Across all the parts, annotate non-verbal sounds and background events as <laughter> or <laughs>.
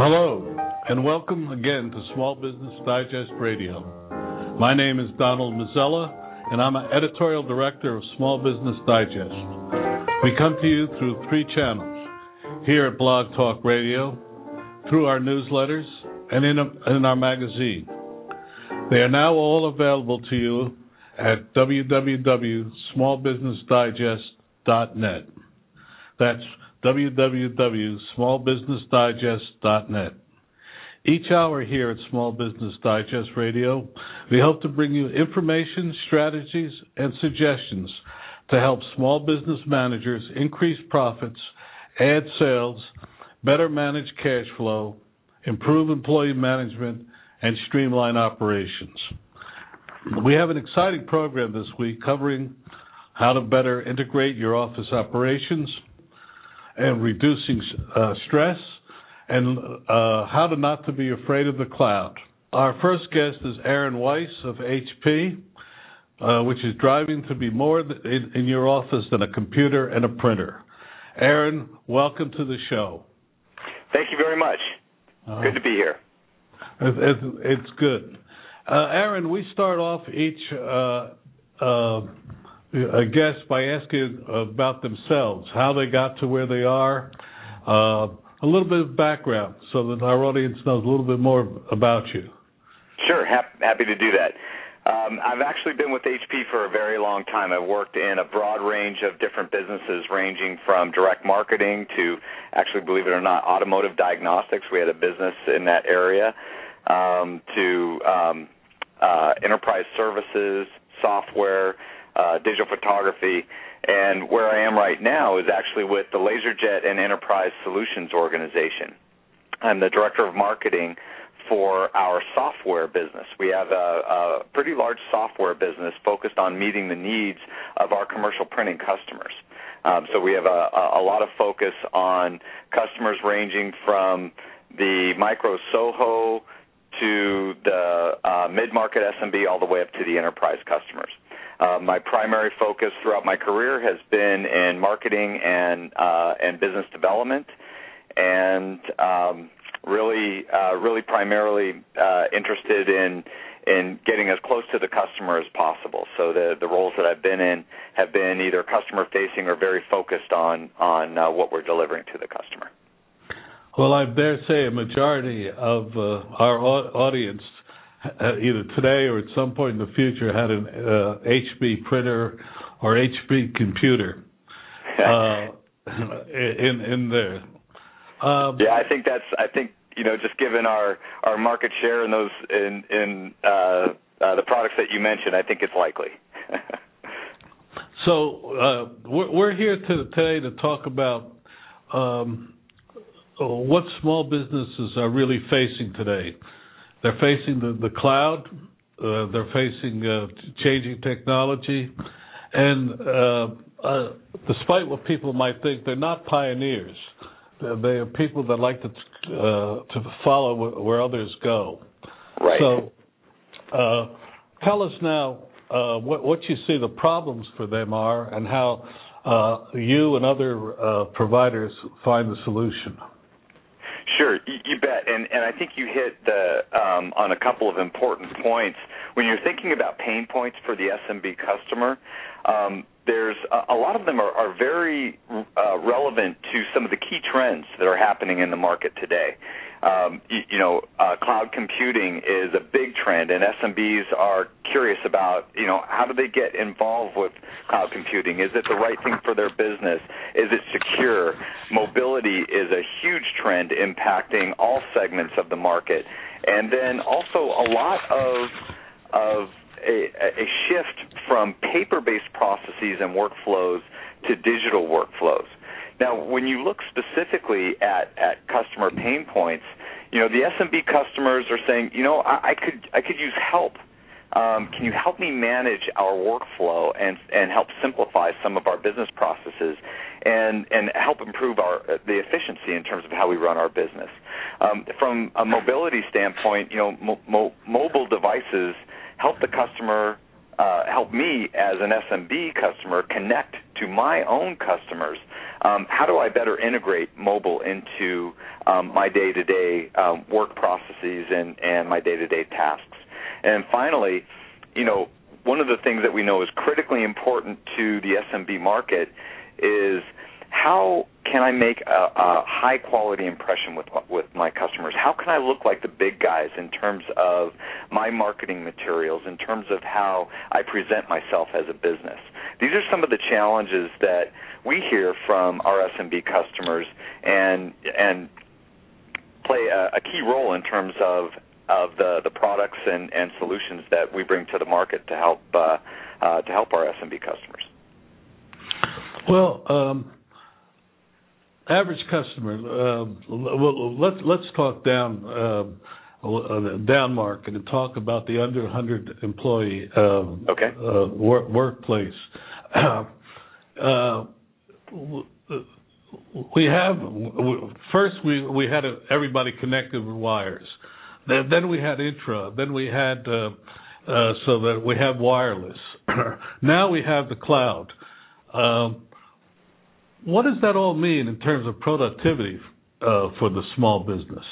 Hello, and welcome again to Small Business Digest Radio. My name is Donald Mazzella, and I'm an editorial director of Small Business Digest. We come to you through three channels here at Blog Talk Radio, through our newsletters, and in, a, in our magazine. They are now all available to you at www.smallbusinessdigest.net. That's www.smallbusinessdigest.net. Each hour here at Small Business Digest Radio, we hope to bring you information, strategies, and suggestions to help small business managers increase profits, add sales, better manage cash flow, improve employee management, and streamline operations. We have an exciting program this week covering how to better integrate your office operations and reducing uh, stress and uh, how to not to be afraid of the cloud. Our first guest is Aaron Weiss of HP, uh, which is driving to be more in, in, your office than a computer and a printer. Aaron, welcome to the show. Thank you very much. Uh, good to be here. It's, it's good. Uh, Aaron, we start off each uh, guest by asking about themselves, how they got to where they are, uh, a little bit of background so that our audience knows a little bit more about you. Sure, happy to do that. Um, I've actually been with HP for a very long time. I've worked in a broad range of different businesses, ranging from direct marketing to, actually, believe it or not, automotive diagnostics. We had a business in that area, um, to um, uh, enterprise services, software, uh, digital photography. And where I am right now is actually with the LaserJet and Enterprise Solutions organization. I'm the director of marketing for our software business. We have a, a pretty large software business focused on meeting the needs of our commercial printing customers. Um, so we have a, a lot of focus on customers ranging from the micro Soho to the uh, mid-market SMB all the way up to the enterprise customers. Uh, my primary focus throughout my career has been in marketing and uh, and business development, and um, really uh, really primarily uh, interested in in getting as close to the customer as possible. So the the roles that I've been in have been either customer facing or very focused on on uh, what we're delivering to the customer. Well, I dare say a majority of uh, our audience, either today or at some point in the future, had an uh, HP printer or HP computer <laughs> uh, in in there. Um, yeah, I think that's. I think you know, just given our our market share in those in in uh, uh, the products that you mentioned, I think it's likely. <laughs> so we're, we're here to, today to talk about. Um, what small businesses are really facing today. They're facing the, the cloud, uh, they're facing uh, changing technology, and uh, uh despite what people might think, they're not pioneers. They are people that like to uh, to follow where others go. Right. So, uh, tell us now what, what you see the problems for them are, and how you and other providers find the solution. Sure, you, bet, and and I think you hit the um, on a couple of important points when you're thinking about pain points for the SMB customer. Um, there's a, a lot of them are, are very uh, relevant to some of the key trends that are happening in the market today. Um, you, you know, uh, cloud computing is a big trend, and SMBs are curious about, you know, how do they get involved with cloud computing? Is it the right thing for their business? Is it secure? Mobility is a huge trend impacting all segments of the market, and then also a lot of of a, a shift from paper-based processes and workflows to digital workflows. Now, when you look specifically at, customer pain points, you know the SMB customers are saying, you know, I, could I could use help. Um, can you help me manage our workflow and and help simplify some of our business processes and and help improve our the efficiency in terms of how we run our business? Um, from a mobility standpoint, you know, mo- mo- mobile devices help the customer uh, help me as an SMB customer connect to my own customers um, how do I better integrate mobile into um, my day-to-day um, work processes and, and my day-to-day tasks? And finally, you know, one of the things that we know is critically important to the SMB market is how can I make a, a high quality impression with with my customers? How can I look like the big guys in terms of my marketing materials, in terms of how I present myself as a business? These are some of the challenges that we hear from our SMB customers, and and play a, a key role in terms of of the the products and and solutions that we bring to the market to help uh, uh, to help our SMB customers. Well. Um average customer. Uh, well, let's let's talk down uh, down market and talk about the under 100 employee uh, okay. uh, work, workplace. <clears throat> Uh, we have first we we had a, everybody connected with wires. Then, then we had intra. Then we had uh, uh, so that we have wireless. <clears throat> now we have the cloud. Um, what does that all mean in terms of productivity uh, for the small business?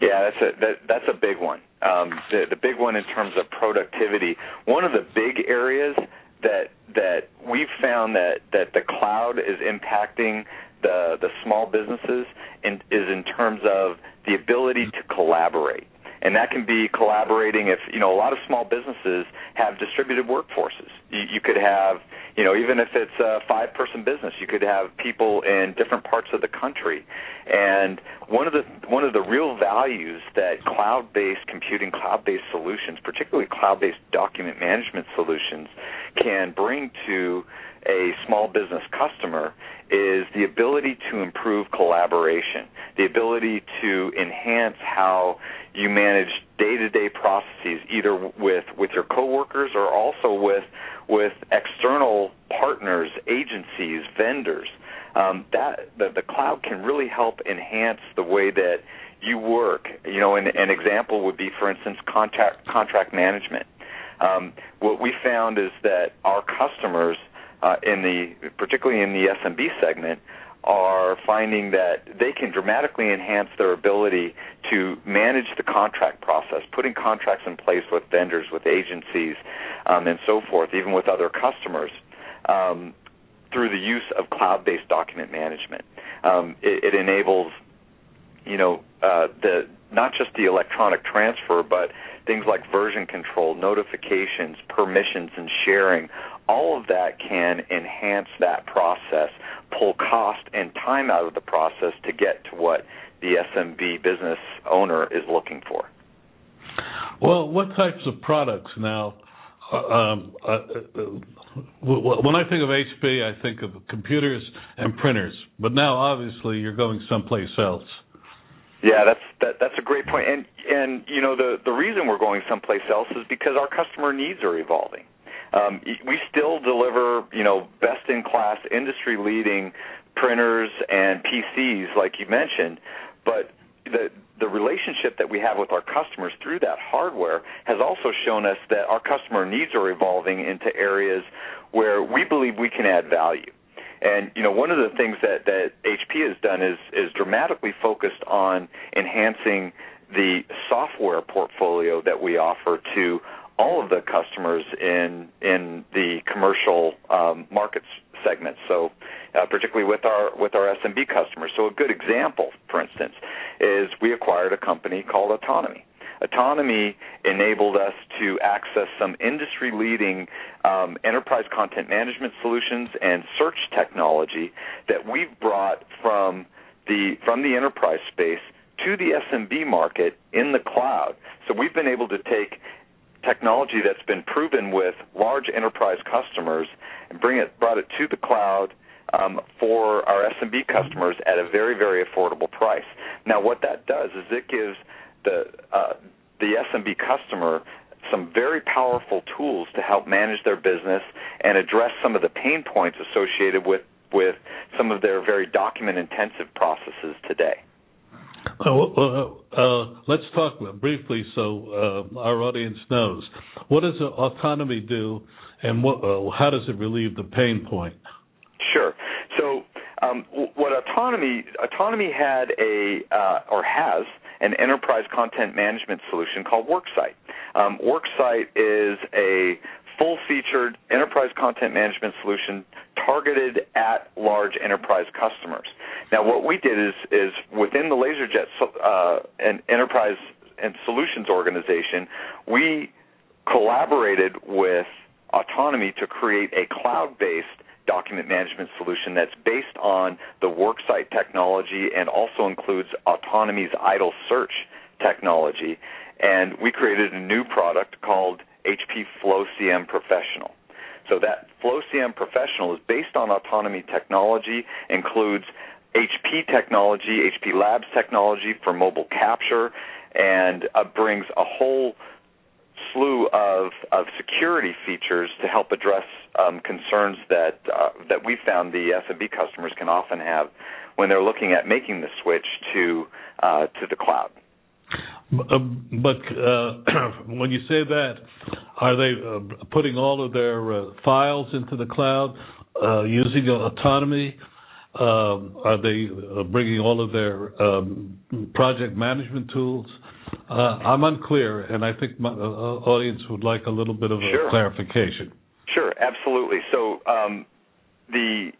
Yeah, that's a that, that's a big one. Um, the the big one in terms of productivity. One of the big areas that that we've found that that the cloud is impacting the the small businesses in, is in terms of the ability to collaborate and that can be collaborating if you know a lot of small businesses have distributed workforces. You, you could have you know even if it's a five person business you could have people in different parts of the country. And one of the one of the real values that cloud based computing cloud based solutions particularly cloud based document management solutions can bring to a small business customer is the ability to improve collaboration, the ability to enhance how you manage day-to-day processes, either with with your coworkers or also with with external partners, agencies, vendors. Um, that the, the cloud can really help enhance the way that you work. You know, an, an example would be, for instance, contract contract management. Um, what we found is that our customers, uh, in the particularly in the SMB segment, are finding that they can dramatically enhance their ability to manage the contract process, putting contracts in place with vendors, with agencies, um, and so forth, even with other customers, um, through the use of cloud-based document management. Um, it, it, enables, you know, uh, the not just the electronic transfer, but things like version control, notifications, permissions, and sharing all of that can enhance that process, pull cost and time out of the process to get to what the SMB business owner is looking for. Well, what types of products now? Uh, um, uh, uh, when I think of HP, I think of computers and printers. But now, obviously, you're going someplace else. Yeah, that's that, that's a great point. And and you know the the reason we're going someplace else is because our customer needs are evolving. Um, we still deliver, you know, best in class, industry leading printers and PCs, like you mentioned, but the relationship that we have with our customers through that hardware has also shown us that our customer needs are evolving into areas where we believe we can add value. And you know, one of the things that HP has done is dramatically focused on enhancing the software portfolio that we offer to all of the customers in in the commercial um, markets segment. So, uh, particularly with our with our SMB customers. So, a good example, for instance, is we acquired a company called Autonomy. Autonomy enabled us to access some industry leading um, enterprise content management solutions and search technology that we've brought from the from the enterprise space to the SMB market in the cloud. So we've been able to take technology that's been proven with large enterprise customers and bring it brought it to the cloud um, for our SMB customers at a very very affordable price. Now what that does is it gives the uh, the SMB customer some very powerful tools to help manage their business and address some of the pain points associated with with some of their very document intensive processes today. Uh, uh, let's talk briefly so uh, our audience knows. What does autonomy do, and what, uh, how does it relieve the pain point? Sure. So uh, um, what autonomy autonomy had a uh, or has an enterprise content management solution called WorkSite. Um, WorkSite is a full-featured enterprise content management solution targeted at large enterprise customers. Now, what we did is is within the LaserJet uh, and enterprise and solutions organization, we collaborated with Autonomy to create a cloud-based document management solution that's based on the WorkSite technology and also includes Autonomy's IDOL search technology. And we created a new product called HP Flow CM Professional. So that Flow CM Professional is based on autonomy technology, includes HP technology, HP Labs technology for mobile capture, and uh, brings a whole slew of, of security features to help address um, concerns that uh, that we found the SMB customers can often have when they're looking at making the switch to uh, to the cloud. But uh, <clears throat> when you say that, are they uh, putting all of their uh, files into the cloud uh, using autonomy? Um, are they bringing all of their um, project management tools? Uh, I'm unclear, and I think my uh, audience would like a little bit of a clarification. Sure, absolutely. So um, the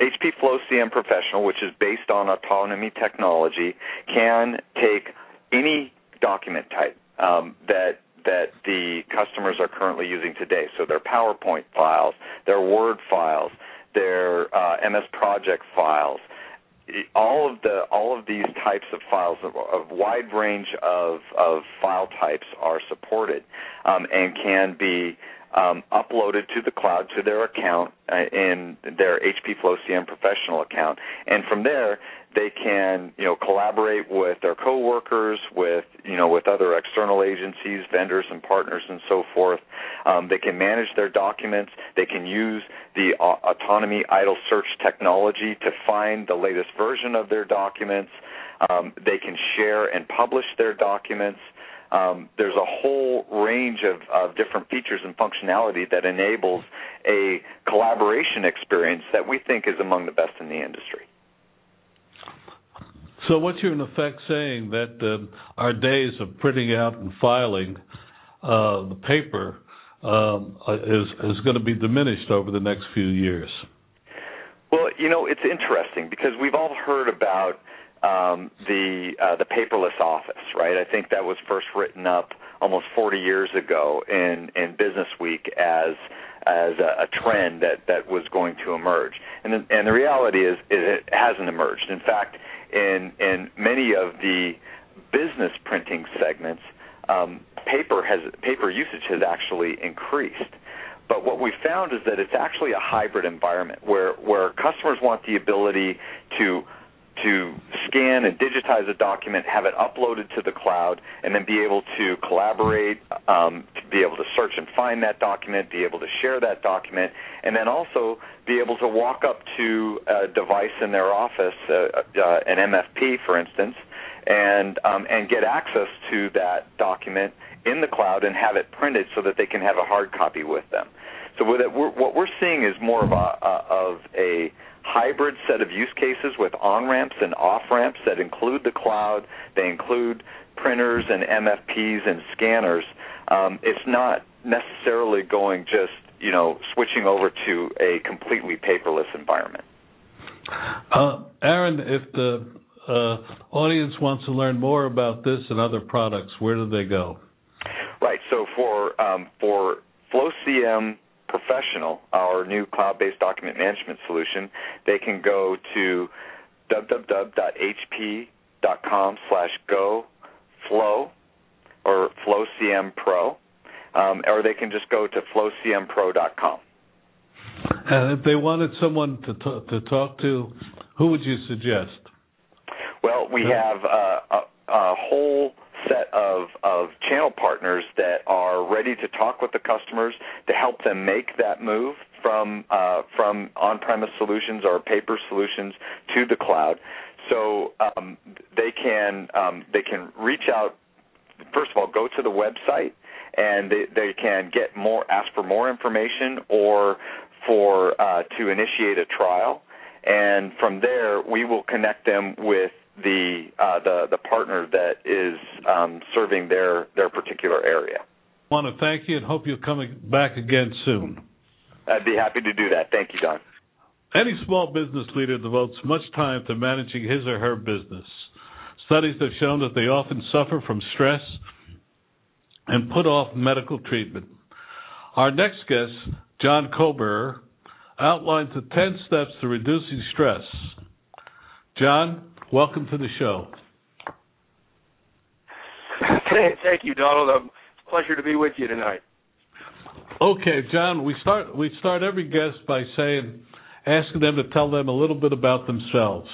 HP Flow CM Professional, which is based on autonomy technology, can take any document type um, that that the customers are currently using today. So their PowerPoint files, their Word files, their uh, MS Project files, all of the all of these types of files, a wide range of of file types are supported um, and can be um, uploaded to the cloud to their account uh, in their HP Flow CM professional account, and from there they can you know collaborate with their coworkers, with you know with other external agencies, vendors, and partners, and so forth. Um, they can manage their documents. They can use the uh, autonomy IDOL search technology to find the latest version of their documents. Um, they can share and publish their documents. Um, there's a whole range of, of different features and functionality that enables a collaboration experience that we think is among the best in the industry. So what you're in effect saying that uh, our days of printing out and filing uh, the paper um, uh, is is going to be diminished over the next few years. Well, you know, it's interesting because we've all heard about um, the uh, the paperless office, right? I think that was first written up almost 40 years ago in in Business Week as as a, a trend that that was going to emerge. And the, and the reality is, is it hasn't emerged. In fact, in in many of the business printing segments, um, paper has paper usage has actually increased. But what we found is that it's actually a hybrid environment where where customers want the ability to to scan and digitize a document, have it uploaded to the cloud, and then be able to collaborate, um, to be able to search and find that document, be able to share that document, and then also be able to walk up to a device in their office, uh, uh, an MFP, for instance, and um, and get access to that document in the cloud and have it printed so that they can have a hard copy with them. So what we're, what we're seeing is more of a, uh, of a hybrid set of use cases with on ramps and off ramps that include the cloud. They include printers and MFPs and scanners. Um, it's not necessarily going just you know switching over to a completely paperless environment. Uh, Aaron, if the uh, audience wants to learn more about this and other products, where do they go? Right. So for um, for FlowCM Professional, our new cloud-based document management solution, they can go to www.hp.com slash go flow or flowcm pro, um, or they can just go to flowcmpro.com. And if they wanted someone to t- to talk to, who would you suggest? Well, we have uh, a, a whole set of, of channel partners that are ready to talk with the customers to help them make that move from uh, from on-premise solutions or paper solutions to the cloud. So um, they can um, they can reach out. First of all, go to the website and they, they can get more, ask for more information, or for uh, to initiate a trial and from there we will connect them with the uh, the the partner that is um, serving their their particular area. I want to thank you and hope you'll come back again soon. I'd be happy to do that. Thank you, Don. Any small business leader devotes much time to managing his or her business. Studies have shown that they often suffer from stress and put off medical treatment. Our next guest, John Koeberer, outlines the 10 steps to reducing stress. John, welcome to the show. Thank you, Donald. Um, it's a pleasure to be with you tonight. Okay, John, we start we start every guest by saying asking them to tell them a little bit about themselves.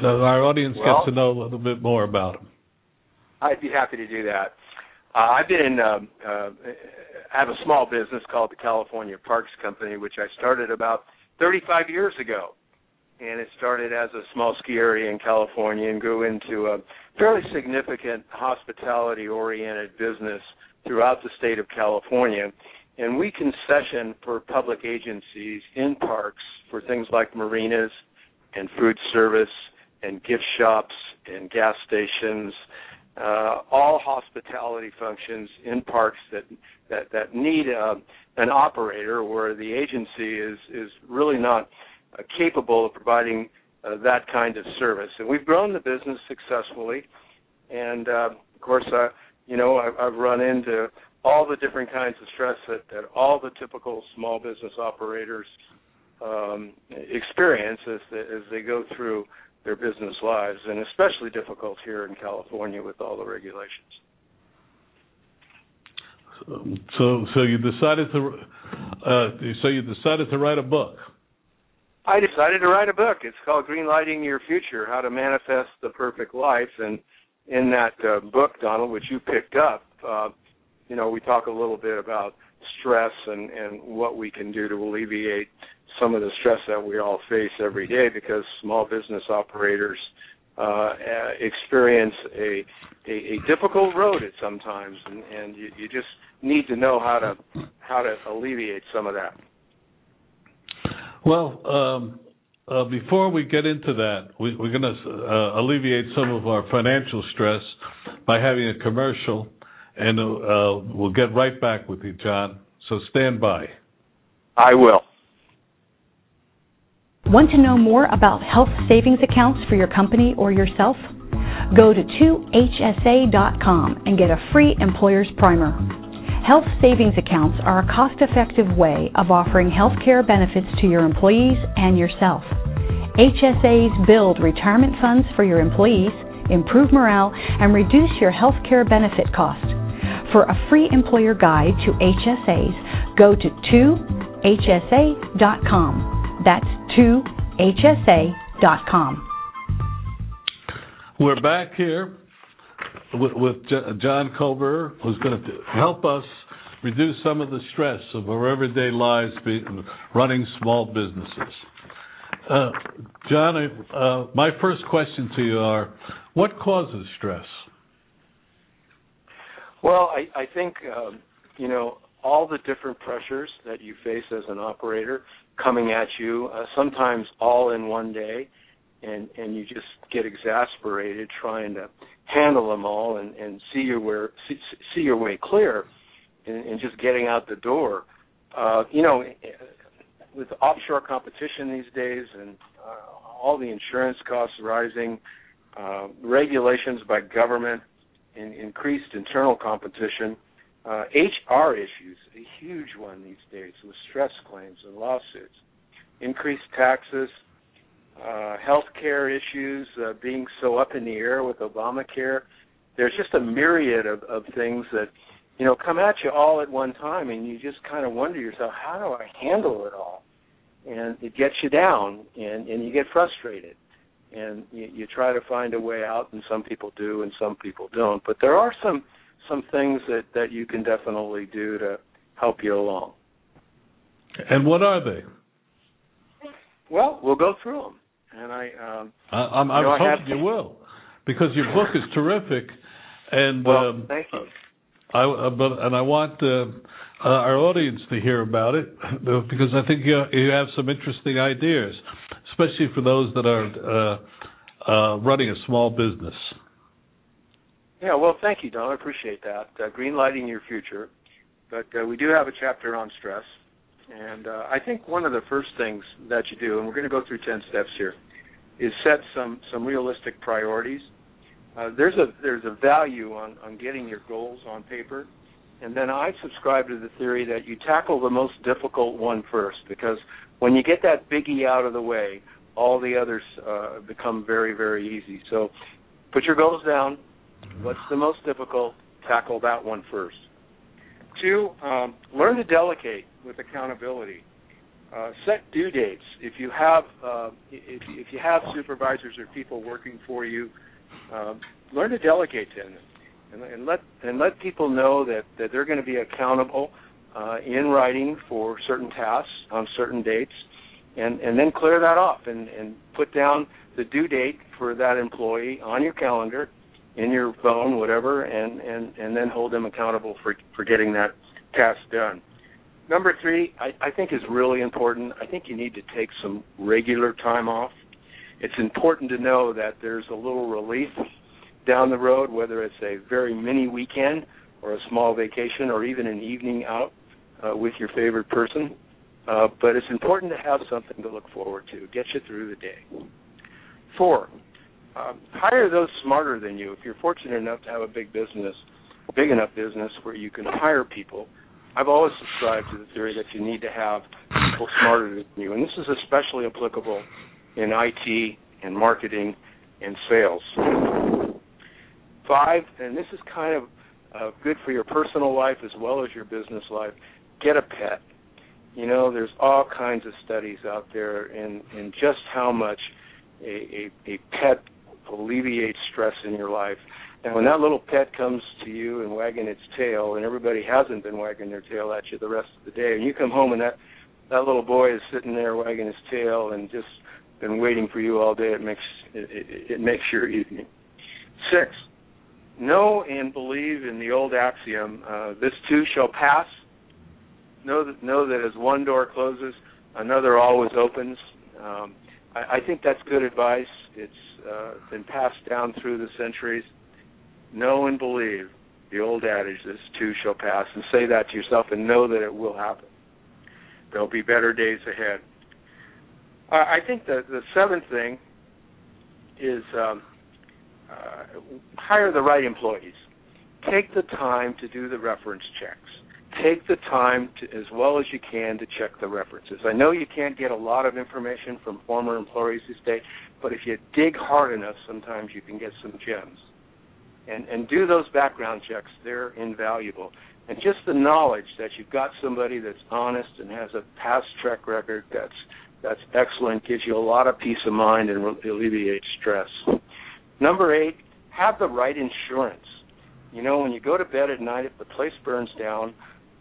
So our audience well, gets to know a little bit more about them. I'd be happy to do that. Uh, I've been in, uh, uh, I have a small business called the California Parks Company, which I started about 35 years ago. And it started as a small ski area in California and grew into a fairly significant hospitality oriented business throughout the state of California. And we concession for public agencies in parks for things like marinas and food service and gift shops and gas stations uh, all hospitality functions in parks that that that need uh, an operator where the agency is is really not capable of providing uh, that kind of service. And we've grown the business successfully, and uh, of course, uh, you know, I've, run into all the different kinds of stress that, that all the typical small business operators um, experience as they, as they go through their business lives, and especially difficult here in California with all the regulations. So, so you decided to, uh, so you decided to write a book. I decided to write a book. It's called Green Lighting Your Future: How to Manifest the Perfect Life. And in that uh, book, Donald, which you picked up, uh, you know, we talk a little bit about stress and and what we can do to alleviate some of the stress that we all face every day because small business operators uh, experience a, a, a difficult road at sometimes, and, and you, you just need to know how to how to alleviate some of that. Well, um, uh, before we get into that, we, are going to uh, alleviate some of our financial stress by having a commercial, and uh, we'll get right back with you, John. So stand by. I will. Want to know more about health savings accounts for your company or yourself? Go to 2hsa.com and get a free employer's primer. Health savings accounts are a cost effective way of offering health care benefits to your employees and yourself. HSAs build retirement funds for your employees, improve morale, and reduce your health care benefit cost. For a free employer guide to HSAs, go to 2hsa.com. That's 2hsa.com. We're back here with, with John Koeberer, who's going to help us reduce some of the stress of our everyday lives running small businesses. Uh, John, uh, my first question to you are, what causes stress? Well, I, I think um, you know all the different pressures that you face as an operator coming at you, uh, sometimes all in one day, and and you just get exasperated trying to handle them all and and see your way see, see your way clear, and, and just getting out the door. Uh, you know, with offshore competition these days and uh, all the insurance costs rising, uh, regulations by government, and increased internal competition uh, HR issues, a huge one these days with stress claims and lawsuits, increased taxes, uh, health care issues uh, being so up in the air with Obamacare. There's just a myriad of, of things that you know come at you all at one time, and you just kind of wonder yourself, how do I handle it all? And it gets you down, and and you get frustrated, and you, you try to find a way out, and some people do, and some people don't. But there are some some things that that you can definitely do to help you along. And what are they? Well, we'll go through them, and I. Um, I I'm, I'm hoping you will, because your book is terrific, and well, um, thank you. I uh, but and I want uh, uh, our audience to hear about it because I think you you have some interesting ideas. especially for those that are uh, uh, running a small business? Yeah, well, thank you, Don. I appreciate that. Uh, green lighting your future. But uh, we do have a chapter on stress. And uh, I think one of the first things that you do, and we're going to go through 10 steps here, is set some, some realistic priorities. Uh, there's a there's a value on, on getting your goals on paper, and then I subscribe to the theory that you tackle the most difficult one first because when you get that biggie out of the way, all the others uh, become very very easy. So put your goals down, What's the most difficult? Tackle that one first. Two, um, learn to delegate with accountability. Uh, set due dates. If you have uh, if, if you have supervisors or people working for you, uh, learn to delegate to them, and, and, let and let people know that that they're going to be accountable uh, in writing for certain tasks on certain dates, and and then clear that off and and put down the due date for that employee on your calendar in your phone, whatever, and and and then hold them accountable for for getting that task done. Number three, I, I think is really important. I think you need to take some regular time off. It's important to know that there's a little relief down the road, whether it's a very mini weekend or a small vacation or even an evening out uh, with your favorite person. Uh, but it's important to have something to look forward to, get you through the day. Four, um, hire those smarter than you. If you're fortunate enough to have a big business, big enough business where you can hire people, I've always subscribed to the theory that you need to have people smarter than you, and this is especially applicable in IT and marketing and sales. Five, and this is kind of uh, good for your personal life as well as your business life. Get a pet. You know, there's all kinds of studies out there in in just how much a, a, a pet alleviate stress in your life. And when that little pet comes to you and wagging its tail, and everybody hasn't been wagging their tail at you the rest of the day, and you come home and that that little boy is sitting there wagging his tail and just been waiting for you all day, it makes it, it, it makes your evening. Six, know and believe in the old axiom: uh, "This too shall pass." Know that know that as one door closes, another always opens. Um, I, I think that's good advice. It's uh, been passed down through the centuries. Know and believe the old adage, this too shall pass, and say that to yourself and know that it will happen. There'll be better days ahead. I think the, the seventh thing is um, uh, hire the right employees. Take the time to do the reference checks take the time to, as well as you can to check the references. I know you can't get a lot of information from former employees these days, but if you dig hard enough, sometimes you can get some gems. And and do those background checks; they're invaluable. And just the knowledge that you've got somebody that's honest and has a past track record that's that's excellent gives you a lot of peace of mind and alleviates stress. Number eight, have the right insurance. You know, when you go to bed at night, if the place burns down,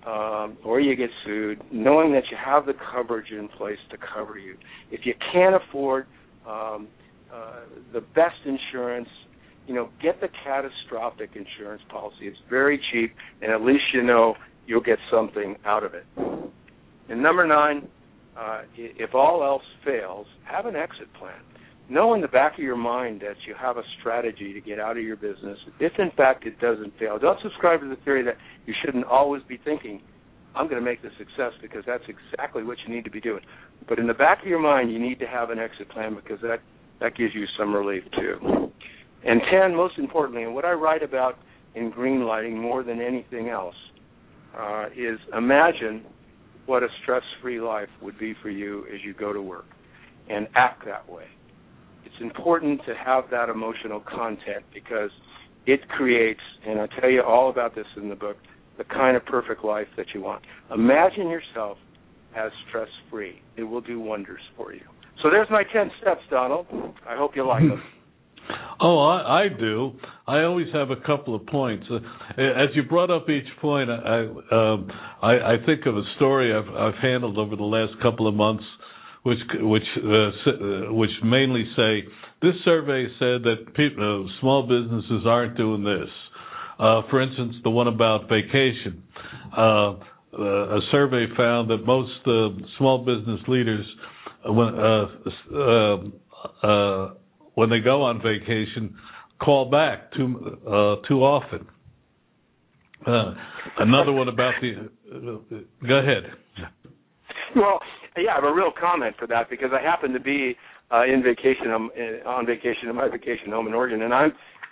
um, or you get sued, knowing that you have the coverage in place to cover you. If you can't afford um, uh, the best insurance, you know, get the catastrophic insurance policy. It's very cheap, and at least you know you'll get something out of it. And number nine, uh, if all else fails, have an exit plan know in the back of your mind that you have a strategy to get out of your business. If in fact it doesn't fail, don't subscribe to the theory that you shouldn't always be thinking, I'm going to make this success because that's exactly what you need to be doing. But in the back of your mind, you need to have an exit plan because that that gives you some relief too. And ten, most importantly, and what I write about in green lighting more than anything else, uh, is imagine what a stress-free life would be for you as you go to work, and act that way it's important to have that emotional content because it creates, and I tell you all about this in the book, the kind of perfect life that you want. Imagine yourself as stress free. It will do wonders for you. So there's my 10 steps, Donald. I hope you like them. <laughs> Oh, I, I do. I always have a couple of points. Uh, as you brought up each point, I, um, I, I think of a story I've, I've handled over the last couple of months which which uh, uh, which mainly say this survey said that people, uh, small businesses aren't doing this. Uh, for instance, the one about vacation. Uh, uh, a survey found that most small business leaders when uh, uh, they go on vacation, call back too uh, too often. Uh, another one about the. Uh, go ahead. Well, yeah, I have a real comment for that because I happen to be uh, in vacation um, on vacation in my vacation home in Oregon, and I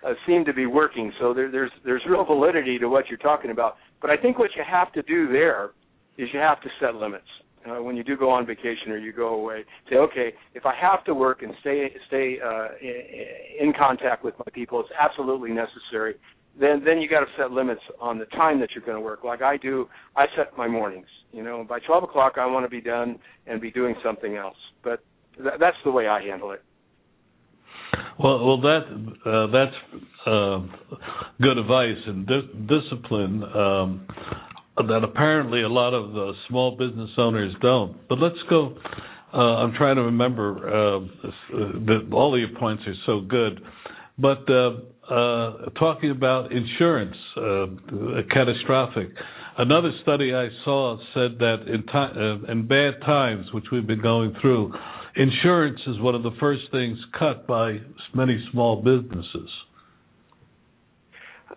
uh, seem to be working. So there, there's there's real validity to what you're talking about. But I think what you have to do there is you have to set limits. Uh, when you do go on vacation or you go away, say, okay, if I have to work and stay stay uh, in, contact with my people, it's absolutely necessary. Then then you got to set limits on the time that you're going to work. Like I do, I set my mornings. You know, by 12 o'clock I want to be done and be doing something else. But th- that's the way I handle it. Well, well, that uh, that's uh, good advice and di- discipline um, that apparently a lot of the small business owners don't. But let's go. Uh, I'm trying to remember uh, that all of your points are so good, but uh, uh, talking about insurance, catastrophic. Another study I saw said that in, ti- in bad times, which we've been going through, insurance is one of the first things cut by many small businesses.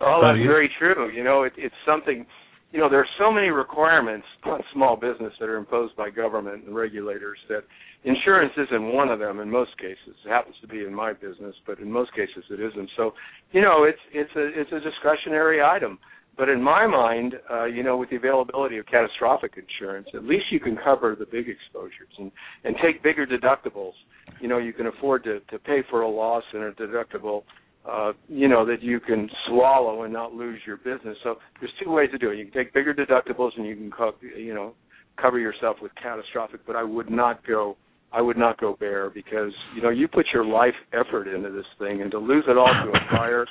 Oh, that's uh, very true. You know, it, it's something. You know, there are so many requirements on small business that are imposed by government and regulators that insurance isn't one of them. In most cases, it happens to be in my business, but in most cases it isn't. So, you know, it's it's a it's a discretionary item. But in my mind, uh, you know, with the availability of catastrophic insurance, at least you can cover the big exposures and and take bigger deductibles. You know, you can afford to to pay for a loss and a deductible. Uh, you know that you can swallow and not lose your business. So there's two ways to do it. You can take bigger deductibles and you can, co- you know, cover yourself with catastrophic. But I would not go I would not go bare because you know you put your life effort into this thing, and to lose it all to a fire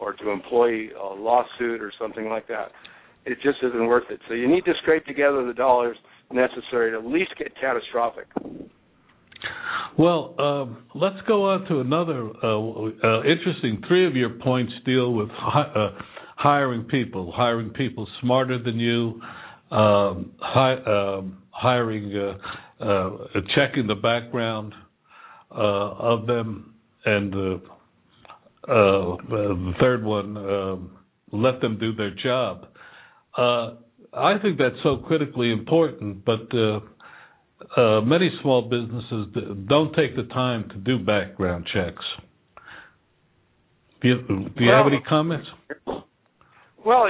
or to employ a lawsuit or something like that. It just isn't worth it. So you need to scrape together the dollars necessary to at least get catastrophic. Well, um, let's go on to another uh, uh, interesting. Three of your points deal with hi- uh, hiring people, hiring people smarter than you, um, hi- um, hiring, uh, uh, checking the background uh, of them, and uh, the third one, uh, let them do their job. Uh, I think that's so critically important, but uh, many small businesses don't take the time to do background checks. Do you, do you well, have any comments? Well,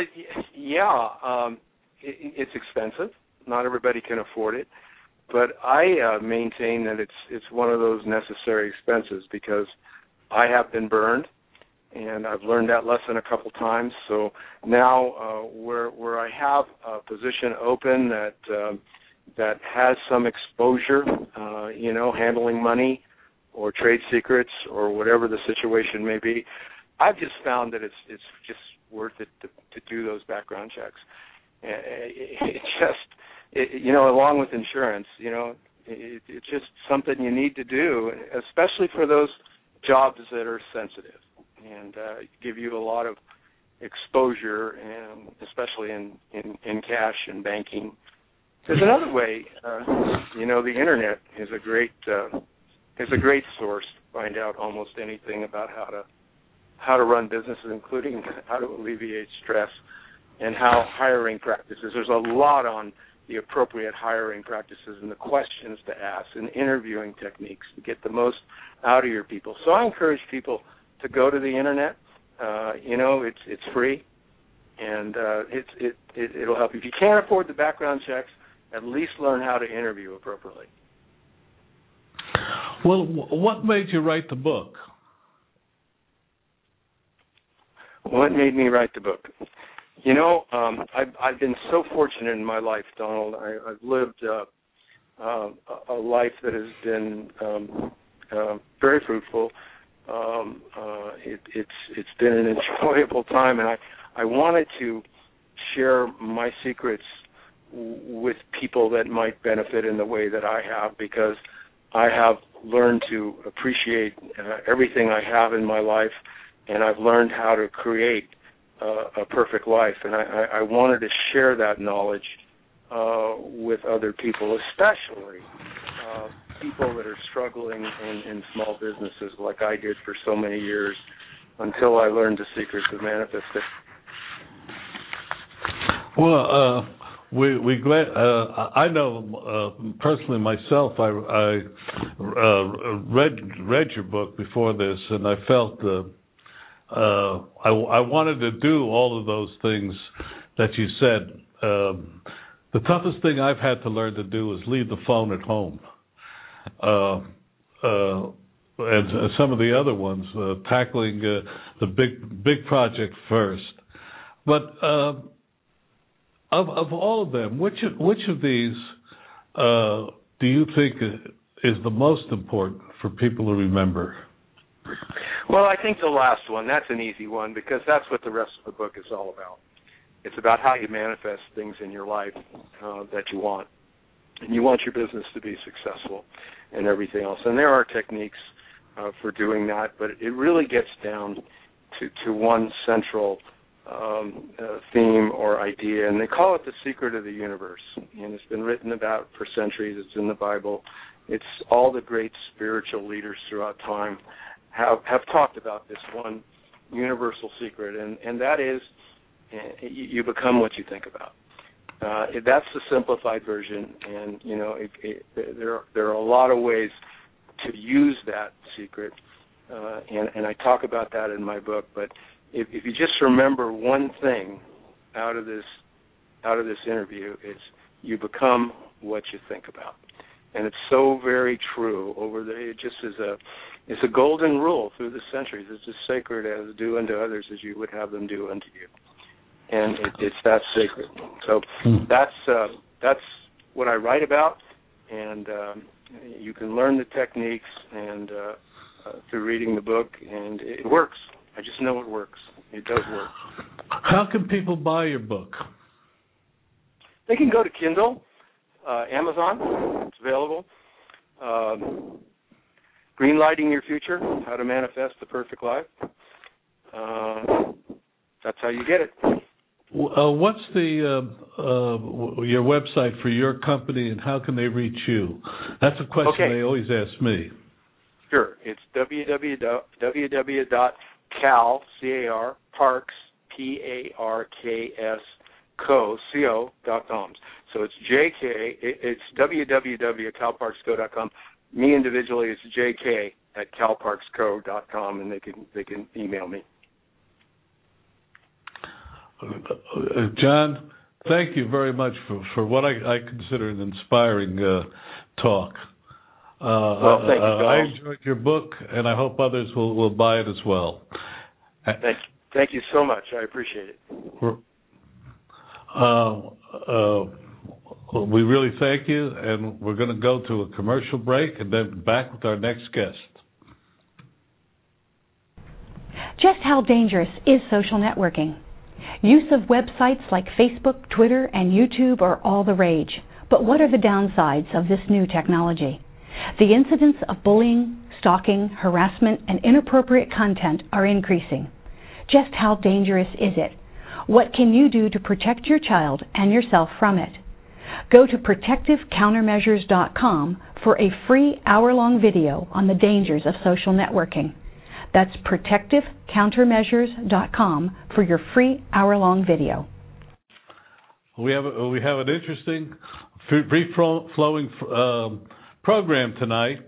yeah, um, it, it's expensive. Not everybody can afford it, but I uh, maintain that it's it's one of those necessary expenses because I have been burned and I've learned that lesson a couple times. So now, uh, where where I have a position open that uh, that has some exposure, uh, you know, handling money or trade secrets or whatever the situation may be, I've just found that it's it's just worth it to, to do those background checks. It, <laughs> it just, it, you know, along with insurance, you know, it, it's just something you need to do, especially for those jobs that are sensitive and uh, give you a lot of exposure, and especially in in, in cash and banking. There's another way. Uh, you know, the internet is a great uh, is a great source to find out almost anything about how to how to run businesses, including <laughs> how to alleviate stress and how hiring practices. There's a lot on the appropriate hiring practices and the questions to ask and interviewing techniques to get the most out of your people. So I encourage people to go to the internet. Uh, you know, it's it's free, and uh, it's it, it it'll help you. If you can't afford the background checks, at least learn how to interview appropriately. Well, what made you write the book? What made me write the book? You know, um, I've I've been so fortunate in my life, Donald. I, I've lived uh, uh, a life that has been um, uh, very fruitful um, uh, it, it's it's been an <laughs> enjoyable time, and I I wanted to share my secrets with people that might benefit in the way that I have because I have learned to appreciate uh, everything I have in my life, and I've learned how to create uh, a perfect life, and I, I, wanted to share that knowledge uh, with other people, especially uh, people that are struggling in, in small businesses like I did for so many years until I learned the secrets of manifestation. Well, uh, we we glad. Uh, I know uh, personally myself. I I uh, read read your book before this, and I felt uh, uh, I I wanted to do all of those things that you said. Um, the toughest thing I've had to learn to do is leave the phone at home. Uh, uh, and some of the other ones, tackling the big big project first. But uh, of of all of them, which which of these uh, do you think is the most important for people to remember? Well, I think the last one. That's an easy one because that's what the rest of the book is all about. It's about how you manifest things in your life uh, that you want, and you want your business to be successful, and everything else. And there are techniques uh, for doing that, but it really gets down to to one central um, uh, theme or idea, and they call it the secret of the universe. And it's been written about for centuries. It's in the Bible. It's all the great spiritual leaders throughout time have have talked about this one universal secret, and and that is uh, you become what you think about. Uh, that's the simplified version, and you know it, it, there there are a lot of ways to use that secret, uh, and and I talk about that in my book. But if, if you just remember one thing out of this out of this interview, it's you become what you think about, and it's so very true. Over the it just is a it's a golden rule through the centuries. It's as sacred as do unto others as you would have them do unto you, and it, it's that sacred. So hmm. that's uh, that's what I write about, and um, you can learn the techniques and uh, uh, through reading the book, and it works. I just know it works. It does work. How can people buy your book? They can go to Kindle, uh, Amazon. It's available. Um, Greenlighting Your Future: How to Manifest the Perfect Life. Uh, that's how you get it. Uh, what's the uh, uh, your website for your company, and how can they reach you? That's a question okay. they always ask me. Sure, it's www.cal c a r parks p a r k s co c o dot com. So it's jk. It's www.calparksco.com. Me individually, it's jk at calparksco.com, and they can they can email me. John, thank you very much for, for what I, I consider an inspiring uh, talk. Uh, well, thank you. Uh, I enjoyed your book, and I hope others will, will buy it as well. Thank you. Thank you so much. I appreciate it. Uh, we really thank you, and we're going to go to a commercial break and then back with our next guest. Just how dangerous is social networking? Use of websites like Facebook, Twitter, and YouTube are all the rage. But what are the downsides of this new technology? The incidents of bullying, stalking, harassment, and inappropriate content are increasing. Just how dangerous is it? What can you do to protect your child and yourself from it? Go to protectivecountermeasures.com for a free hour long video on the dangers of social networking. That's protectivecountermeasures.com for your free hour long video. We have we have an interesting, free flowing um, program tonight.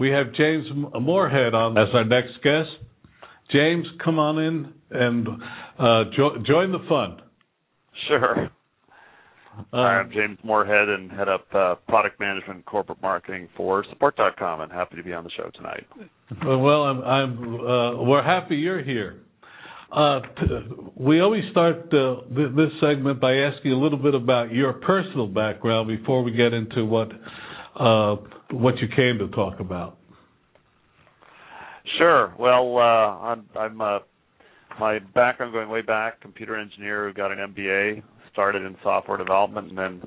We have James Morehead on as our next guest. James, come on in and uh, jo- join the fun. Sure. Uh, I'm James Morehead and head up uh, product management and corporate marketing for Support.com, and happy to be on the show tonight. Well, I'm, I'm uh, we're happy you're here. Uh, t- we always start uh, th- this segment by asking a little bit about your personal background before we get into what uh, what you came to talk about. Sure. Well, I'm, I'm uh, my background going way back, computer engineer who got an MBA started in software development and then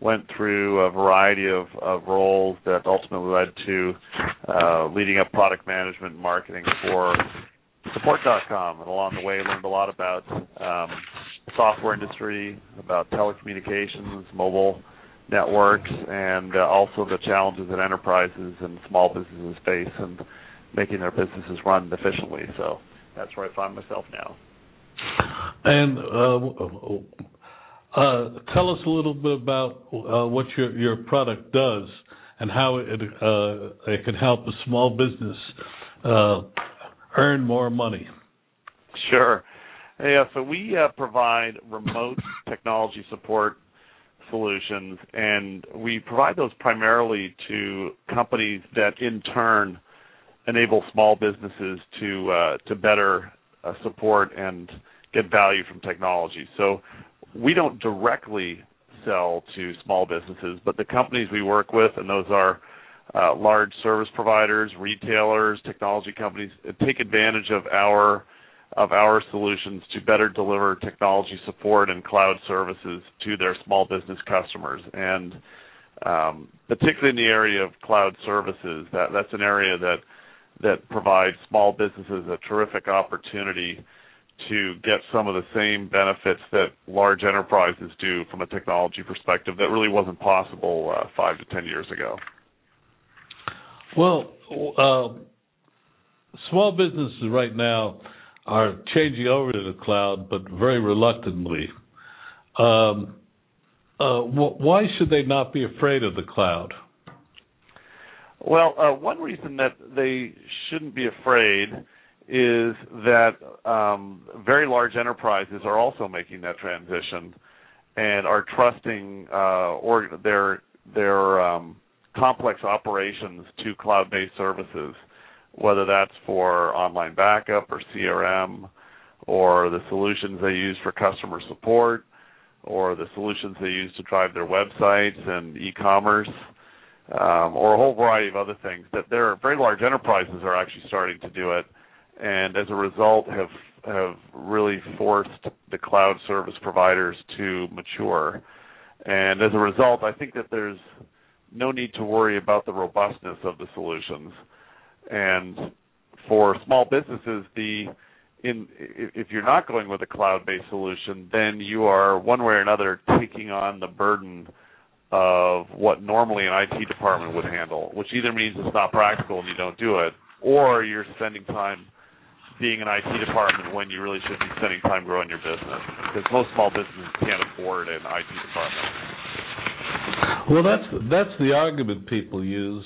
went through a variety of, of roles that ultimately led to uh, leading up product management and marketing for support.com and along the way learned a lot about um, software industry about telecommunications mobile networks and uh, also the challenges that enterprises and small businesses face and making their businesses run efficiently. So that's where I find myself now. And uh, uh, tell us a little bit about uh, what your your product does and how it uh, it can help a small business uh, earn more money. Sure. Yeah, so we uh, provide remote technology support solutions, and we provide those primarily to companies that in turn enable small businesses to uh, to better uh, support and get value from technology. So we don't directly sell to small businesses, but the companies we work with, and those are uh, large service providers, retailers, technology companies, take advantage of our of our solutions to better deliver technology support and cloud services to their small business customers. And um, particularly in the area of cloud services, that that's an area that that provides small businesses a terrific opportunity to get some of the same benefits that large enterprises do from a technology perspective that really wasn't possible uh, five to ten years ago. Well, uh, small businesses right now are changing over to the cloud, but very reluctantly. Um, uh, wh- why should they not be afraid of the cloud? Well, uh, one reason that they shouldn't be afraid is that um, very large enterprises are also making that transition and are trusting uh, or their their um, complex operations to cloud-based services, whether that's for online backup or CRM, or the solutions they use for customer support, or the solutions they use to drive their websites and e-commerce um, or a whole variety of other things. That there are very large enterprises are actually starting to do it, and as a result have have really forced the cloud service providers to mature. And as a result, I think that there's no need to worry about the robustness of the solutions. And for small businesses, the in if you're not going with a cloud-based solution, then you are one way or another taking on the burden of what normally an IT department would handle, which either means it's not practical and you don't do it, or you're spending time being an IT department when you really should be spending time growing your business. Because most small businesses can't afford an IT department. Well, that's that's the argument people use,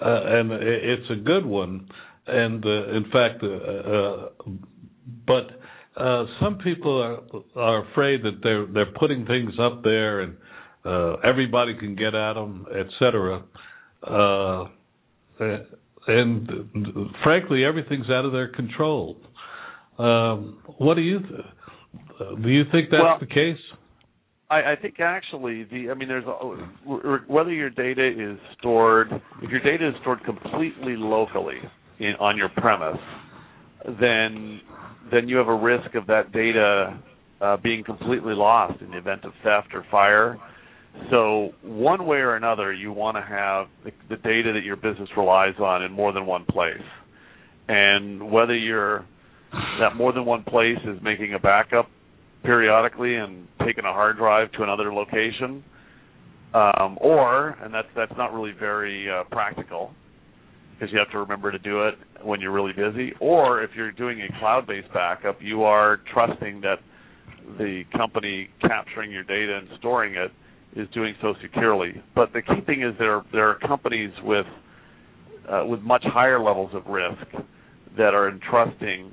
and it's a good one. And uh, in fact, uh, uh but uh, some people are are afraid that they're they're putting things up there and uh, everybody can get at them, etc. Uh, and frankly, everything's out of their control. Um, what do you th- do? You think that's well, the case? I, I think actually the I mean there's a, whether your data is stored if your data is stored completely locally in, on your premise, then then you have a risk of that data uh, being completely lost in the event of theft or fire. So one way or another, you want to have the, the data that your business relies on in more than one place, and whether you're that more than one place is making a backup periodically and taking a hard drive to another location, um, or and that's that's not really very uh, practical because you have to remember to do it when you're really busy. Or if you're doing a cloud-based backup, you are trusting that the company capturing your data and storing it is doing so securely. But the key thing is there there are companies with uh, with much higher levels of risk that are entrusting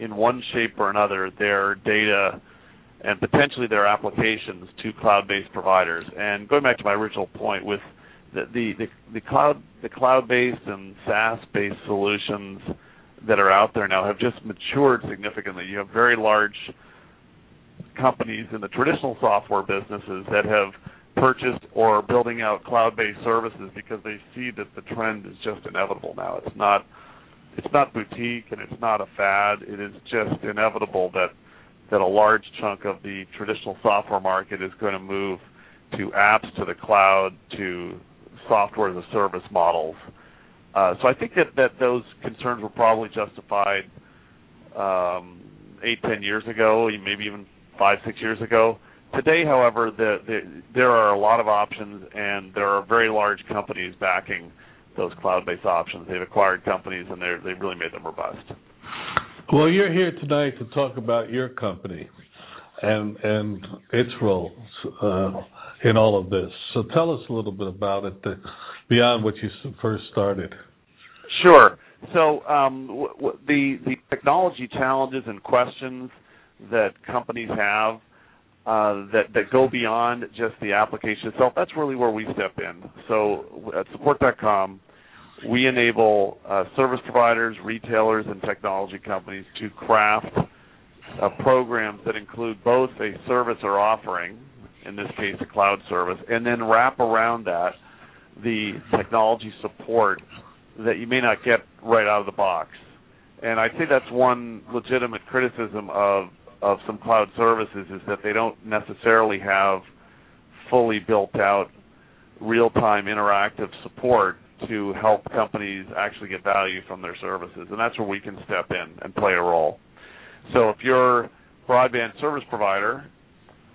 in one shape or another their data and potentially their applications to cloud-based providers. And going back to my original point with the the, the, cloud the cloud-based and SaaS-based solutions that are out there now have just matured significantly. You have very large companies in the traditional software businesses that have purchased or are building out cloud-based services because they see that the trend is just inevitable now. It's not it's not boutique and it's not a fad. It is just inevitable that that a large chunk of the traditional software market is going to move to apps to the cloud to software as a service models. Uh, so I think that, that those concerns were probably justified um, eight, ten years ago, maybe even five, six years ago. Today, however, the, the, there are a lot of options, and there are very large companies backing those cloud-based options. They've acquired companies, and they've really made them robust. Well, you're here tonight to talk about your company and and its role uh, in all of this. So tell us a little bit about it uh, beyond what you first started. Sure. So um, w- w- the the technology challenges and questions that companies have uh, that that go beyond just the application itself. That's really where we step in. So at support.com, we enable uh, service providers, retailers, and technology companies to craft uh, programs that include both a service or offering, in this case, a cloud service, and then wrap around that the technology support that you may not get right out of the box. And I think that's one legitimate criticism of of some cloud services is that they don't necessarily have fully built out real-time interactive support to help companies actually get value from their services. And that's where we can step in and play a role. So if your broadband service provider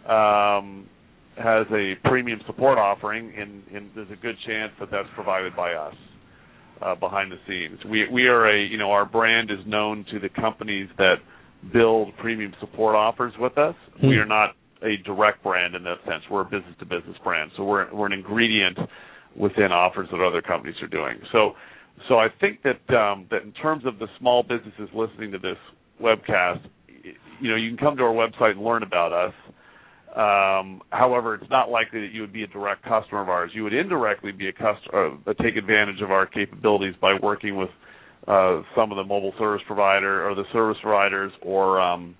um, has a premium support offering, and, and, there's a good chance that that's provided by us uh, behind the scenes. We we are a you know our brand is known to the companies that build premium support offers with us. Mm-hmm. We are not a direct brand in that sense. We're a business to business brand, so we're we're an ingredient within offers that other companies are doing. So so I think that um, that in terms of the small businesses listening to this webcast, you know, you can come to our website and learn about us. Um, however, it's not likely that you would be a direct customer of ours. You would indirectly be a customer, uh, take advantage of our capabilities by working with uh, some of the mobile service provider or the service providers or um,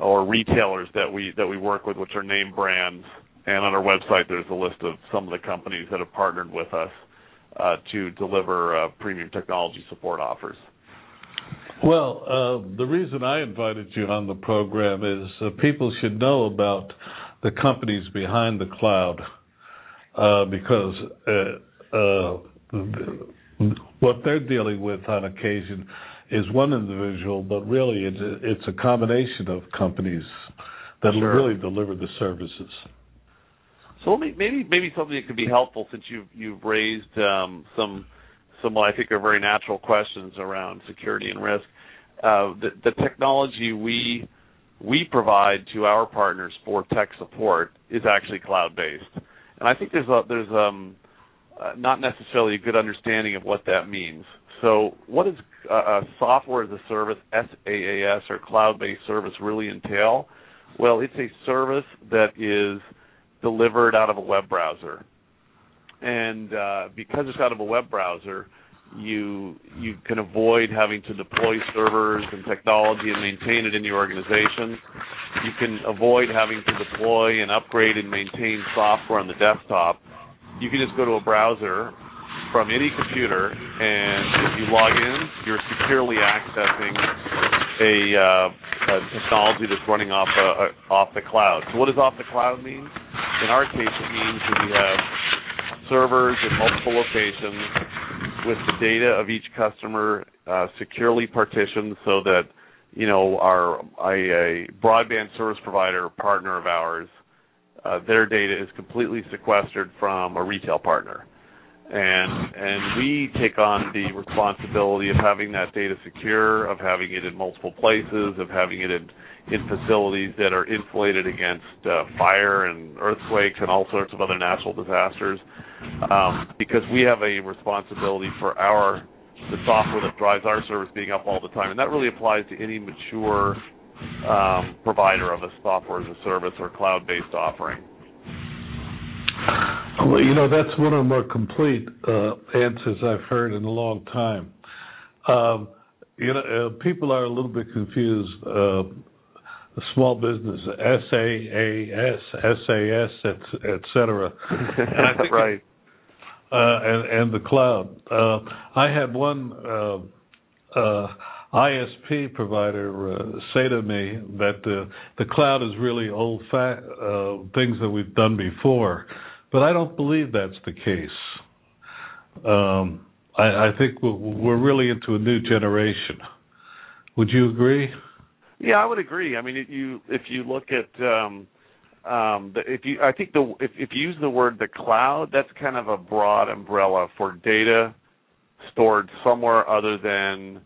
or retailers that we that we work with, which are name brands. And on our website, there's a list of some of the companies that have partnered with us uh, to deliver uh, premium technology support offers. Well, uh, the reason I invited you on the program is uh, people should know about the companies behind the cloud uh, because uh, uh, what they're dealing with on occasion is one individual, but really it's a, it's a combination of companies that sure. really deliver the services. So me, maybe maybe something that could be helpful since you've you've raised um, some some what I think are very natural questions around security and risk. Uh, the, the technology we we provide to our partners for tech support is actually cloud based, and I think there's a there's um uh, not necessarily a good understanding of what that means. So, what does uh, software as a service SaaS or cloud based service really entail? Well, it's a service that is delivered out of a web browser and uh, because it's out of a web browser, you you can avoid having to deploy servers and technology and maintain it in your organization. You can avoid having to deploy and upgrade and maintain software on the desktop. You can just go to a browser from any computer, and if you log in, you're securely accessing a, uh, a technology that's running off a, a, off the cloud. So, what does off the cloud mean? In our case, it means that we have servers in multiple locations with the data of each customer uh, securely partitioned so that you know our a, a broadband service provider partner of ours uh, their data is completely sequestered from a retail partner and and we take on the responsibility of having that data secure of having it in multiple places of having it in in facilities that are insulated against uh, fire and earthquakes and all sorts of other natural disasters um, because we have a responsibility for our the software that drives our service being up all the time, and that really applies to any mature um, provider of a software as a service or cloud-based offering. Well, you know that's one of the more complete uh, answers I've heard in a long time. Um, you know, uh, people are a little bit confused. Uh, small business, SaaS, SAS, et, cetera. And I think <laughs> right uh, and, and the cloud. Uh, I had one uh, uh ISP provider uh, say to me that the cloud is really old fa- uh, things that we've done before, but I don't believe that's the case. Um, I, I, think we're really into a new generation. Would you agree? Yeah, I would agree. I mean, if you if you look at um, um, if you I think the if, if you use the word the cloud, that's kind of a broad umbrella for data stored somewhere other than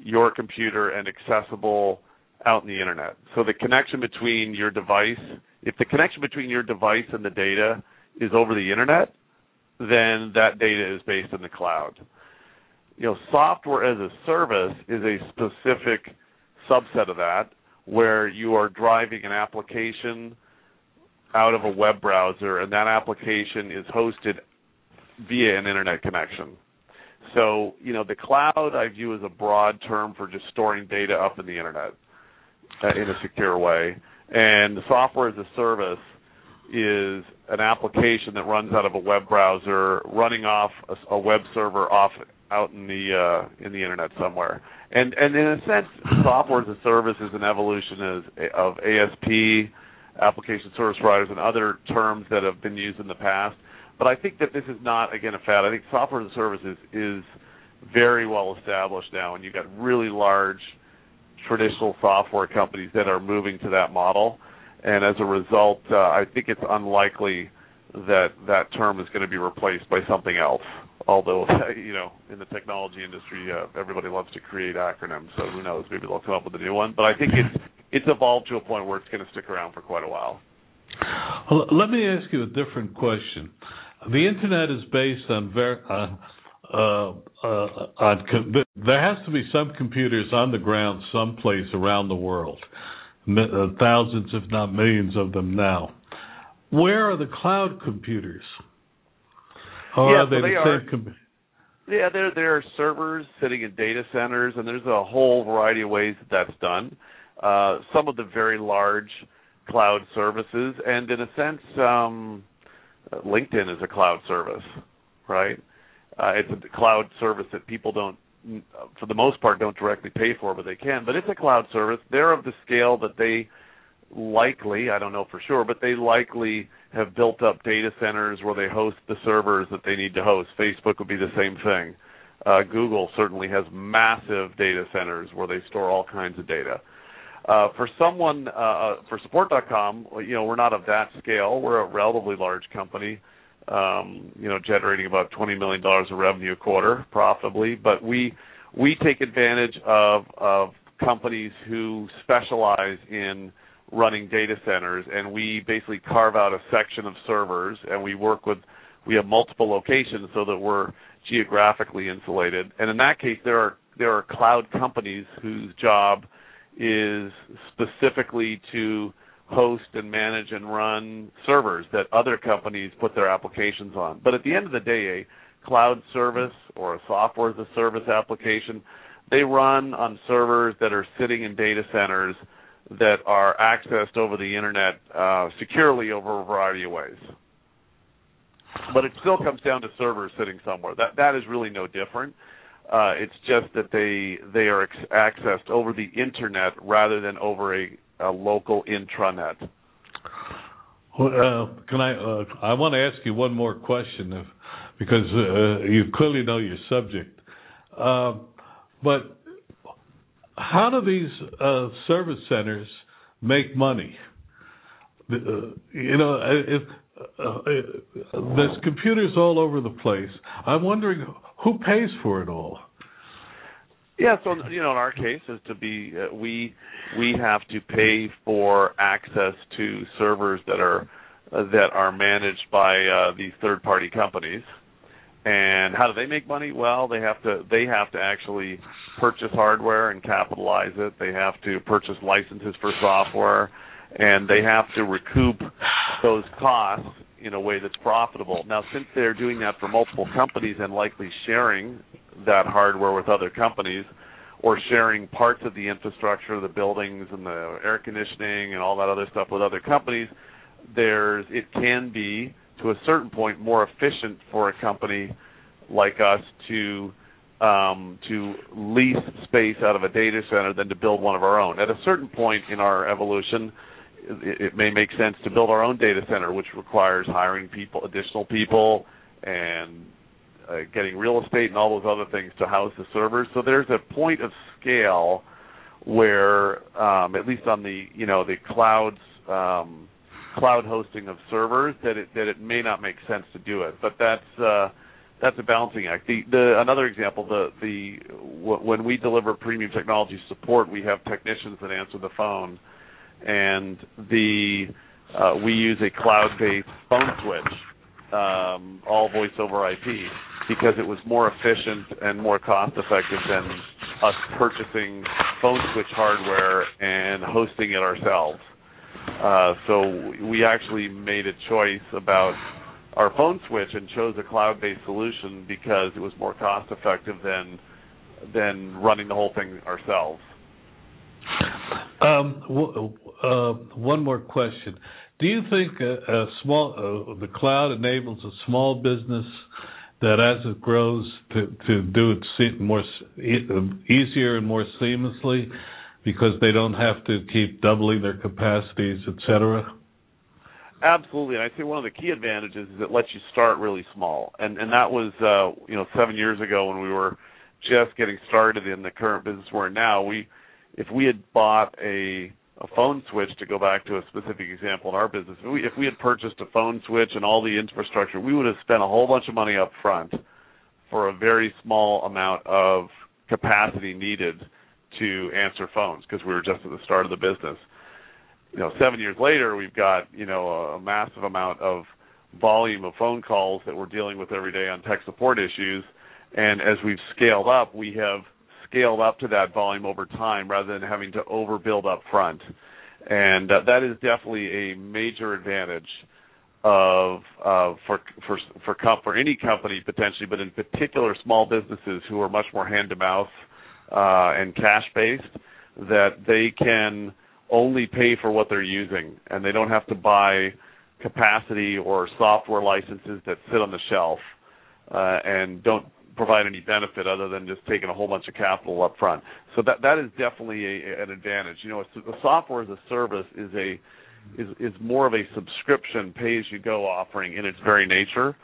your computer and accessible out in the internet. So the connection between your device, if the connection between your device and the data is over the internet, then that data is based in the cloud. You know, software as a service is a specific subset of that where you are driving an application out of a web browser and that application is hosted via an internet connection. So, you know, the cloud I view as a broad term for just storing data up in the internet uh, in a secure way. And software as a service is an application that runs out of a web browser, running off a, a web server off out in the uh, in the internet somewhere. And and in a sense, software as a service is an evolution of, of ASP, application service providers, and other terms that have been used in the past. But I think that this is not again a fad. I think software as a service is, is very well established now, and you've got really large traditional software companies that are moving to that model. And as a result, uh, I think it's unlikely that that term is going to be replaced by something else. Although, <laughs> you know, in the technology industry, uh, everybody loves to create acronyms, so who knows? Maybe they'll come up with a new one. But I think it's it's evolved to a point where it's going to stick around for quite a while. Well, let me ask you a different question. The internet is based on ver- uh, uh, uh, on com- there has to be some computers on the ground someplace around the world, thousands, if not millions, of them now. Where are the cloud computers? Or yeah, are they so they the are. same com- yeah, there there are servers sitting in data centers, and there's a whole variety of ways that that's done. Uh, some of the very large cloud services, and in a sense, um, LinkedIn is a cloud service, right? Uh, it's a cloud service that people don't, for the most part, don't directly pay for, but they can. But it's a cloud service. They're of the scale that they likely, I don't know for sure, but they likely have built up data centers where they host the servers that they need to host. Facebook would be the same thing. Uh, Google certainly has massive data centers where they store all kinds of data. Uh, for someone, uh, uh for support.com, you know, we're not of that scale. We're a relatively large company um, you know, generating about $20 million of revenue a quarter profitably. But we we take advantage of of companies who specialize in running data centers, and we basically carve out a section of servers, and we work with we have multiple locations so that we're geographically insulated. And in that case, there are there are cloud companies whose job is specifically to host and manage and run servers that other companies put their applications on. But at the end of the day, a cloud service or a software as a service application, they run on servers that are sitting in data centers that are accessed over the internet uh, securely over a variety of ways. But it still comes down to servers sitting somewhere. That that is really no different. Uh, it's just that they they are accessed over the internet rather than over a a local intranet. Uh, can I? Uh, I want to ask you one more question, if, because uh, you clearly know your subject. Uh, but how do these uh, service centers make money? Uh, you know, if, there's computers all over the place. I'm wondering who pays for it all. Yeah, so you know, in our case, is to be uh, we we have to pay for access to servers that are uh, that are managed by uh, these third-party companies. And how do they make money? Well, they have to they have to actually purchase hardware and capitalize it. They have to purchase licenses for software, and they have to recoup those costs in a way that's profitable. Now, since they're doing that for multiple companies and likely sharing that hardware with other companies or sharing parts of the infrastructure, the buildings and the air conditioning and all that other stuff with other companies, there's it can be to a certain point more efficient for a company like us to um, to lease space out of a data center than to build one of our own. At a certain point in our evolution, it, it may make sense to build our own data center, which requires hiring people, additional people, and uh, getting real estate and all those other things to house the servers. So there's a point of scale where, um, at least on the you know the clouds um, cloud hosting of servers that it that it may not make sense to do it. But that's uh, that's a balancing act. The, the another example, the the w- when we deliver premium technology support, we have technicians that answer the phone, and the uh, we use a cloud-based phone switch, um, all voice over IP, because it was more efficient and more cost-effective than us purchasing phone switch hardware and hosting it ourselves. Uh, so we actually made a choice about our phone switch and chose a cloud-based solution because it was more cost-effective than than running the whole thing ourselves. Um, w- uh, one more question: Do you think a, a small uh, the cloud enables a small business that, as it grows, to to do it more easier and more seamlessly? because they don't have to keep doubling their capacities, et cetera? Absolutely, and I think one of the key advantages is it lets you start really small, and and that was uh, you know seven years ago when we were just getting started in the current business we're in now. We if we had bought a a phone switch to go back to a specific example in our business, if we, if we had purchased a phone switch and all the infrastructure, we would have spent a whole bunch of money up front for a very small amount of capacity needed to answer phones because we were just at the start of the business. You know, seven years later, we've got you know a massive amount of volume of phone calls that we're dealing with every day on tech support issues, and as we've scaled up, we have scaled up to that volume over time rather than having to overbuild up front, and uh, that is definitely a major advantage of uh, for for for comp- for any company potentially, but in particular small businesses who are much more hand to mouth uh, and cash based that they can only pay for what they're using. And they don't have to buy capacity or software licenses that sit on the shelf uh, and don't provide any benefit other than just taking a whole bunch of capital up front. So that that is definitely a, an advantage. You know, the software as a service is a is is more of a subscription pay as you go offering in its very nature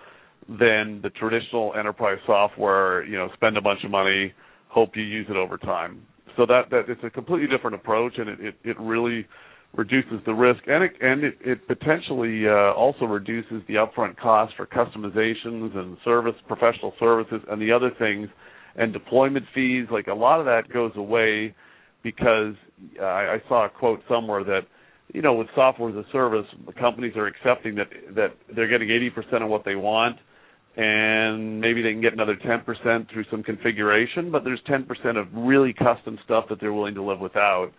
than the traditional enterprise software, you know, spend a bunch of money, hope you use it over time. So that that it's a completely different approach, and it it, it really reduces the risk, and it and it, it potentially uh, also reduces the upfront cost for customizations and service professional services and the other things, and deployment fees. Like a lot of that goes away because uh, I, I saw a quote somewhere that you know with software as a service, companies are accepting that that they're getting 80% of what they want and maybe they can get another 10% through some configuration, but there's 10% of really custom stuff that they're willing to live without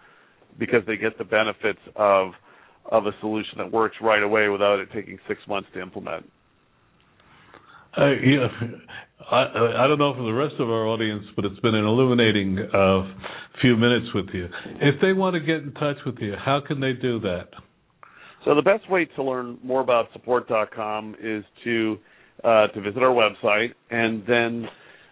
because they get the benefits of of a solution that works right away without it taking six months to implement. Uh, yeah, I, I don't know for the rest of our audience, but it's been an illuminating uh, few minutes with you. If they want to get in touch with you, how can they do that? So the best way to learn more about support.com is to uh, to visit our website, and then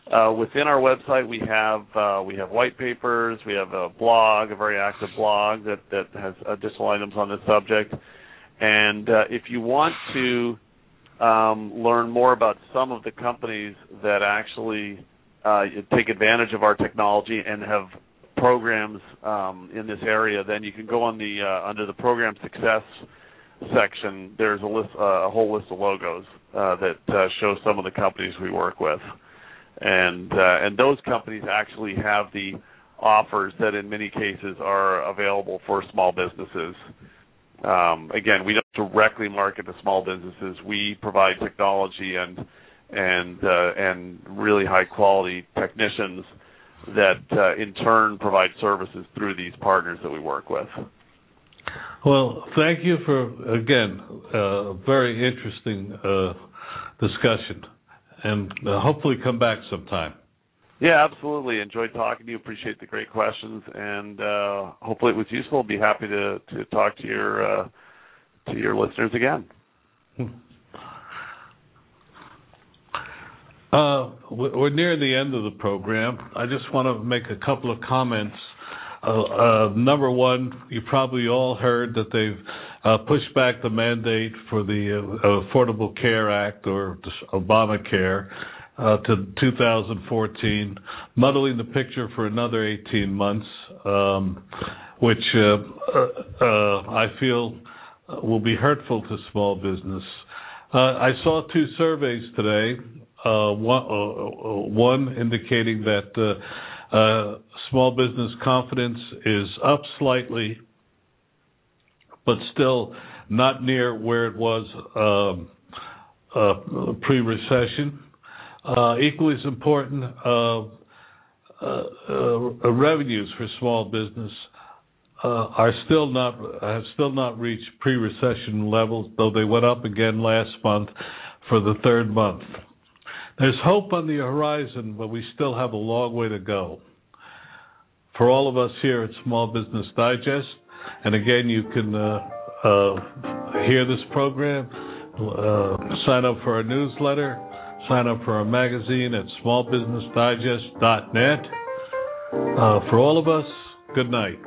uh, within our website we have uh, we have white papers, we have a blog, a very active blog that that has additional items on this subject. And uh, if you want to um, learn more about some of the companies that actually uh, take advantage of our technology and have programs um, in this area, then you can go on the uh, under the program success section, there's a list, uh, a whole list of logos that show some of the companies we work with, and uh, and those companies actually have the offers that in many cases are available for small businesses. Um, again, we don't directly market to small businesses. We provide technology and and uh, and really high quality technicians that uh, in turn provide services through these partners that we work with. Well, thank you for again a very interesting uh, discussion, and uh, hopefully come back sometime. Yeah, absolutely. Enjoyed talking to you. Appreciate the great questions, and uh, hopefully it was useful. I'll Be happy to to talk to your uh, to your listeners again. Uh, we're near the end of the program. I just want to make a couple of comments uh, uh, number one, you probably all heard that they've uh, pushed back the mandate for the uh, Affordable Care Act or Obamacare uh, to 2014, muddling the picture for another 18 months, um, which uh, I feel will be hurtful to small business. Uh, I saw two surveys today. Uh, one, uh, one, indicating that Uh, small business confidence is up slightly, but still not near where it was um, uh, pre-recession. Uh, equally as important, revenues for small business are still not have still not reached pre-recession levels, though they went up again last month for the third month. There's hope on the horizon, but we still have a long way to go. For all of us here at Small Business Digest, and again, you can uh, uh, hear this program, uh, sign up for our newsletter, sign up for our magazine at smallbusinessdigest.net. Uh, for all of us, good night.